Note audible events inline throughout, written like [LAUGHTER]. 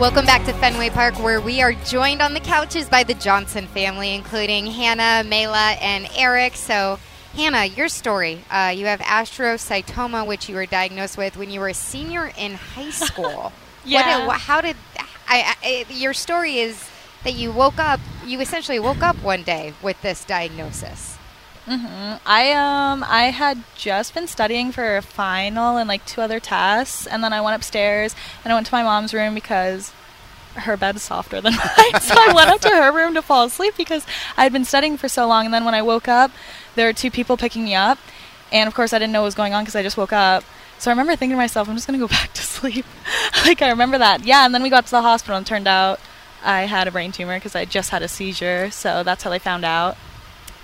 Welcome back to Fenway Park, where we are joined on the couches by the Johnson family, including Hannah, Mela, and Eric. So, Hannah, your story. Uh, you have astrocytoma, which you were diagnosed with when you were a senior in high [LAUGHS] school. Yeah. What, how did I, I? Your story is that you woke up. You essentially woke up one day with this diagnosis. Hmm I um I had just been studying for a final and like two other tests, and then I went upstairs and I went to my mom's room because her bed's softer than [LAUGHS] mine. so I went up to her room to fall asleep because I had been studying for so long. And then when I woke up, there were two people picking me up, and of course I didn't know what was going on because I just woke up. So I remember thinking to myself, I'm just gonna go [LAUGHS] back to sleep. [LAUGHS] like I remember that. Yeah, and then we got to the hospital and turned out I had a brain tumor because I just had a seizure. So that's how they found out.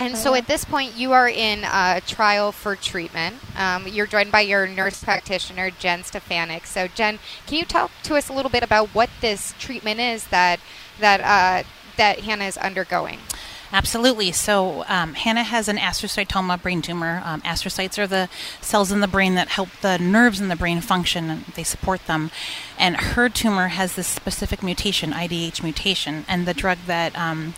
And so at this point, you are in a trial for treatment. Um, you're joined by your nurse practitioner, Jen Stefanik. So, Jen, can you talk to us a little bit about what this treatment is that that uh, that Hannah is undergoing? Absolutely. So um, Hannah has an astrocytoma brain tumor. Um, astrocytes are the cells in the brain that help the nerves in the brain function, and they support them. And her tumor has this specific mutation, IDH mutation, and the drug that um,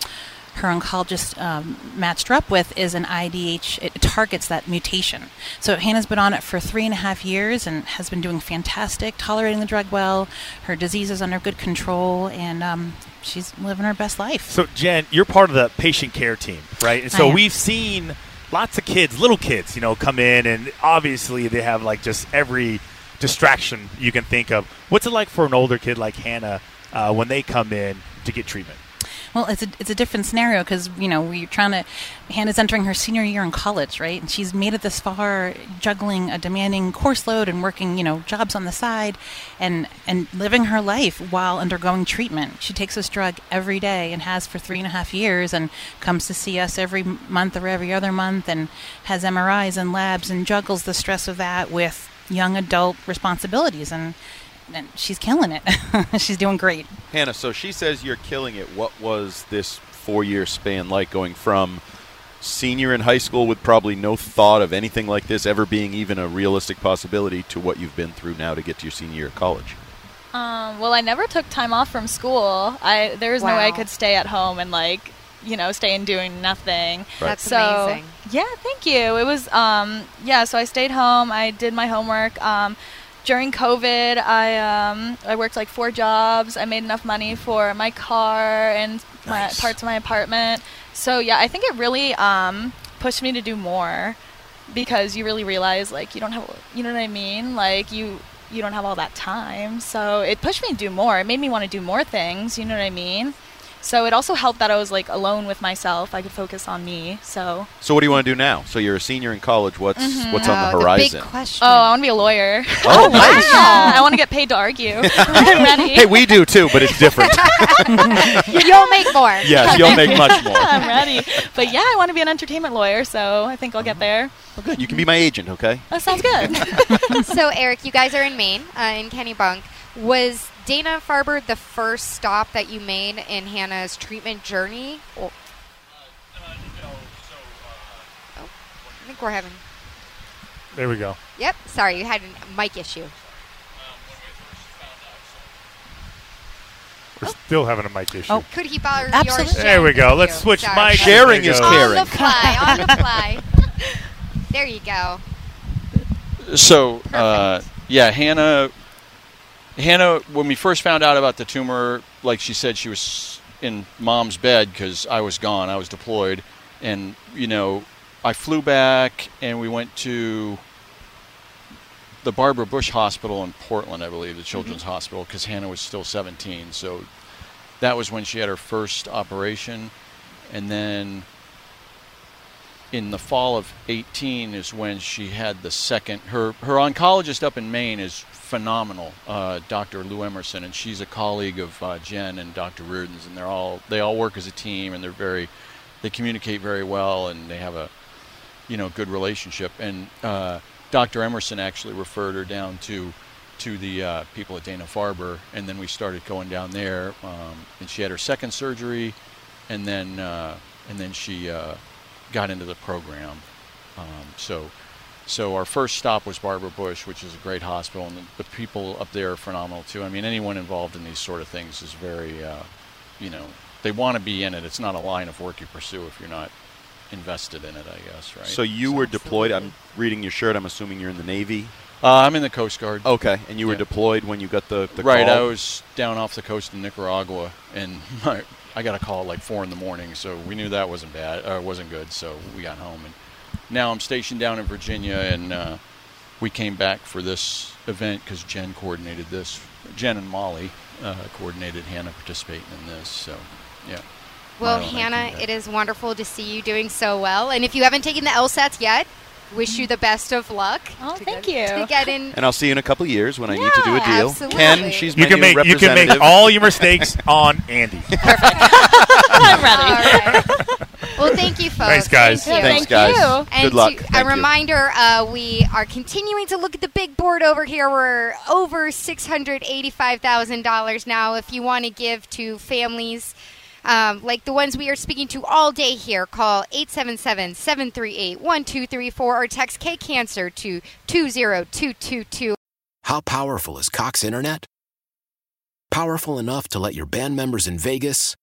her oncologist um, matched her up with is an IDH. It targets that mutation. So Hannah's been on it for three and a half years and has been doing fantastic, tolerating the drug well. Her disease is under good control, and um, she's living her best life. So, Jen, you're part of the patient care team, right? And so we've seen lots of kids, little kids, you know, come in, and obviously they have like just every distraction you can think of. What's it like for an older kid like Hannah uh, when they come in to get treatment? Well, it's a it's a different scenario because you know we're trying to. Hannah's entering her senior year in college, right? And she's made it this far, juggling a demanding course load and working, you know, jobs on the side, and and living her life while undergoing treatment. She takes this drug every day and has for three and a half years, and comes to see us every month or every other month, and has MRIs and labs and juggles the stress of that with young adult responsibilities and. And she's killing it. [LAUGHS] she's doing great. Hannah, so she says you're killing it. What was this four year span like going from senior in high school with probably no thought of anything like this ever being even a realistic possibility to what you've been through now to get to your senior year of college? Um, well, I never took time off from school. I there was no way I could stay at home and like you know stay and doing nothing. That's so amazing. yeah, thank you. It was um, yeah. So I stayed home. I did my homework. Um, during COVID, I um, I worked like four jobs. I made enough money for my car and my parts of my apartment. So yeah, I think it really um, pushed me to do more because you really realize like you don't have you know what I mean? Like you you don't have all that time. So it pushed me to do more. It made me want to do more things you know what I mean so it also helped that I was like alone with myself I could focus on me so So, what do you want to do now? So, you're a senior in college. What's what's on Uh, the horizon? The big question. oh I want to be a lawyer Oh, [LAUGHS] nice. yeah, I want to get paid to argue [LAUGHS] [LAUGHS] I'm ready Hey, we do too, but it's different. You'll make more. yes, you'll make much more. I'm ready but yeah I want to be an entertainment lawyer so I think I'll get there Well, good. You can be my agent, okay? that sounds good so, Eric, you guys are in Maine, uh, in Kennebunk. Was Dana Farber the first stop that you made in Hannah's treatment journey? Uh, uh, or- uh, Oh, I think we're having. There we go. Yep. Sorry, you had a mic issue. We're still having a mic issue. Oh. Could he borrow Absolutely. yours? There we go. Thank Let's you. switch Sorry. mics. Sharing There is you go. caring. On the fly. on the fly. [LAUGHS] there you go. So, uh, yeah, Hannah. Hannah, when we first found out about the tumor, like she said, she was in mom's bed because I was gone. I was deployed, and you know, I flew back and we went to the Barbara Bush Hospital in Portland, I believe, the Children's mm-hmm. Hospital, because Hannah was still 17. So that was when she had her first operation, and then in the fall of 18 is when she had the second. Her her oncologist up in Maine is phenomenal, uh, Dr. Lou Emerson, and she's a colleague of uh, Jen and Dr. Reardon's, and they're all they all work as a team, and they're very they communicate very well, and they have a you know good relationship. And uh, Dr. Emerson actually referred her down to to the uh, people at Dana Farber, and then we started going down there. Um, and she had her second surgery, and then uh, and then she uh, got into the program. Um, so so our first stop was Barbara Bush, which is a great hospital, and the, the people up there are phenomenal too. I mean, anyone involved in these sort of things is very, uh, you know, they want to be in it. It's not a line of work you pursue if you're not invested in it, I guess, right? So you were deployed. I'm reading your shirt. I'm assuming you're in the Navy. Uh, I'm in the Coast Guard. Okay, and you were Yeah. deployed when you got the, the right, call? I was down off the coast of Nicaragua, and [LAUGHS] my, I got a call at like four in the morning, so we knew that wasn't bad, or wasn't good. So we got home, and now I'm stationed down in Virginia, and uh, we came back for this event because Jen coordinated this. Jen and Molly uh, coordinated Hannah participating in this. So, yeah. Well, Milo and I Hannah, it is wonderful to see you doing so well. And if you haven't taken the LSATs yet, wish you the best of luck. Oh, thank get, you. To get in. And I'll see you in a couple of years when I need to do a Yeah, deal. absolutely. Ken, she's You can make you can make all your [LAUGHS] mistakes on Andy. [LAUGHS] I'm ready. All right. Well, [LAUGHS] thank you, folks. Thanks, guys. Thank you. Thanks, Thank guys. you. And Good luck. to- Thank a reminder, uh, we are continuing to look at the big board over here. We're over $685,000 now. If you want to give to families um, like the ones we are speaking to all day here, call 877 738 1234 or text K Cancer to 20222. How powerful is Cox Internet? Powerful enough to let your band members in Vegas,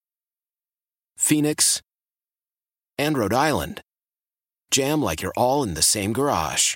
Phoenix, and Rhode Island jam like you're all in the same garage.